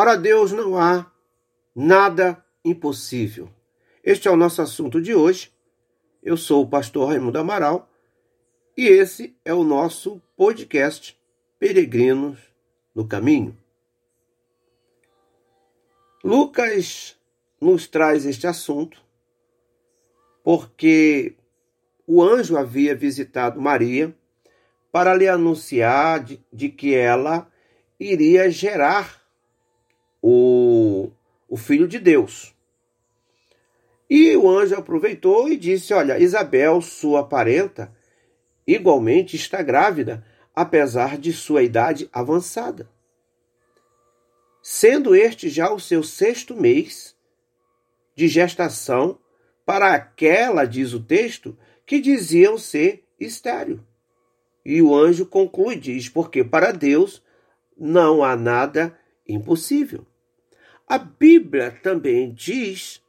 Para Deus não há nada impossível. Este é o nosso assunto de hoje. Eu sou o pastor Raimundo Amaral e esse é o nosso podcast Peregrinos no Caminho. Lucas nos traz este assunto porque o anjo havia visitado Maria para lhe anunciar de, de que ela iria gerar o, o Filho de Deus. E o anjo aproveitou e disse: Olha, Isabel, sua parenta, igualmente está grávida, apesar de sua idade avançada. Sendo este já o seu sexto mês de gestação para aquela, diz o texto, que diziam ser estéreo. E o anjo conclui, diz, porque para Deus não há nada impossível. A Bíblia também diz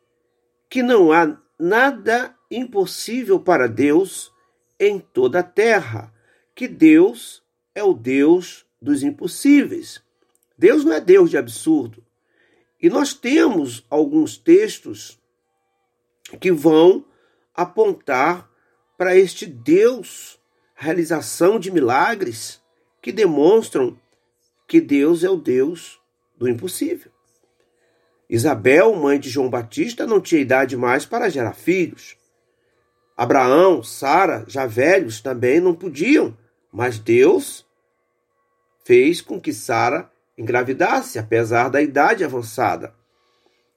que não há nada impossível para Deus em toda a terra, que Deus é o Deus dos impossíveis. Deus não é Deus de absurdo. E nós temos alguns textos que vão apontar para este Deus, realização de milagres, que demonstram que Deus é o Deus do impossível. Isabel, mãe de João Batista, não tinha idade mais para gerar filhos. Abraão, Sara, já velhos, também não podiam, mas Deus fez com que Sara engravidasse, apesar da idade avançada.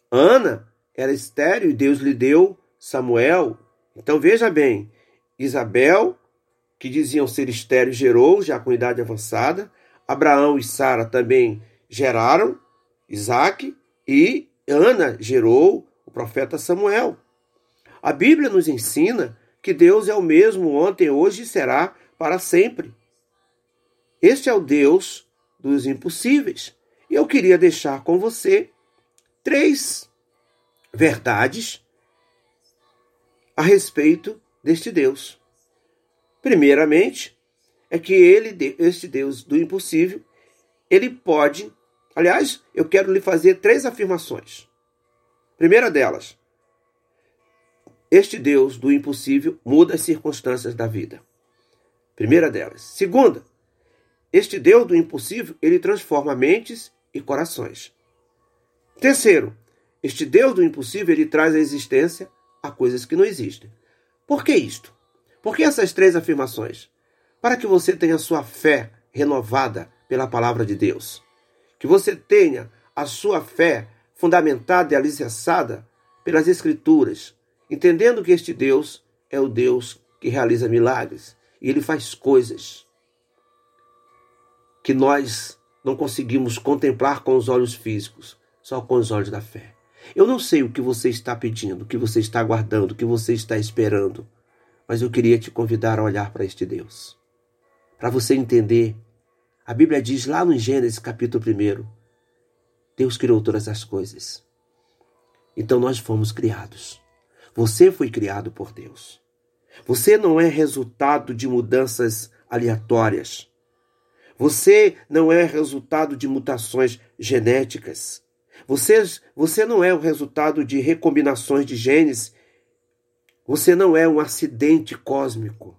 Ana era estéril e Deus lhe deu Samuel. Então veja bem, Isabel, que diziam ser estéril, gerou já com idade avançada. Abraão e Sara também geraram Isaac e Ana gerou o profeta Samuel. A Bíblia nos ensina que Deus é o mesmo ontem, hoje e será para sempre. Este é o Deus dos impossíveis. E eu queria deixar com você três verdades a respeito deste Deus. Primeiramente, é que ele, este Deus do impossível, ele pode. Aliás, eu quero lhe fazer três afirmações. Primeira delas, este Deus do impossível muda as circunstâncias da vida. Primeira delas. Segunda, este Deus do impossível, ele transforma mentes e corações. Terceiro, este Deus do impossível, ele traz à existência a coisas que não existem. Por que isto? Por que essas três afirmações? Para que você tenha sua fé renovada pela palavra de Deus. Que você tenha a sua fé fundamentada e alicerçada pelas Escrituras, entendendo que este Deus é o Deus que realiza milagres e ele faz coisas que nós não conseguimos contemplar com os olhos físicos, só com os olhos da fé. Eu não sei o que você está pedindo, o que você está aguardando, o que você está esperando, mas eu queria te convidar a olhar para este Deus. Para você entender, a Bíblia diz lá no Gênesis capítulo 1, Deus criou todas as coisas. Então nós fomos criados. Você foi criado por Deus. Você não é resultado de mudanças aleatórias. Você não é resultado de mutações genéticas. Você, você não é o resultado de recombinações de genes você não é um acidente cósmico.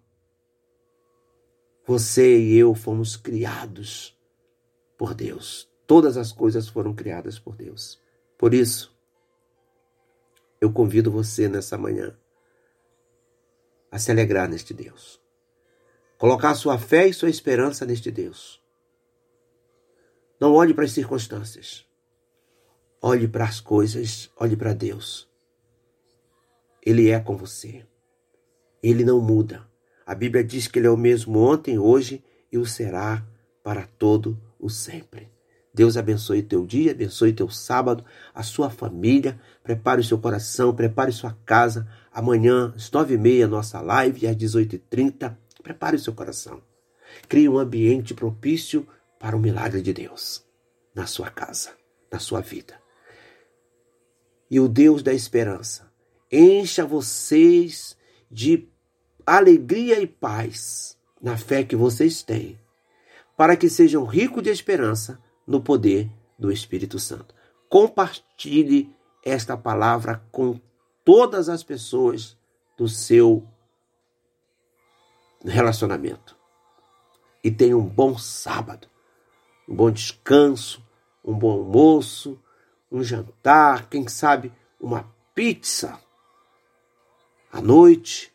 Você e eu fomos criados por Deus. Todas as coisas foram criadas por Deus. Por isso, eu convido você nessa manhã a se alegrar neste Deus. Colocar sua fé e sua esperança neste Deus. Não olhe para as circunstâncias. Olhe para as coisas, olhe para Deus. Ele é com você. Ele não muda. A Bíblia diz que ele é o mesmo ontem, hoje e o será para todo o sempre. Deus abençoe teu dia, abençoe teu sábado, a sua família. Prepare o seu coração, prepare sua casa. Amanhã, às nove e meia, nossa live, às dezoito e trinta. Prepare o seu coração. Crie um ambiente propício para o milagre de Deus na sua casa, na sua vida. E o Deus da esperança encha vocês de alegria e paz na fé que vocês têm, para que sejam ricos de esperança no poder do Espírito Santo. Compartilhe esta palavra com todas as pessoas do seu relacionamento. E tenha um bom sábado, um bom descanso, um bom almoço, um jantar, quem sabe uma pizza à noite.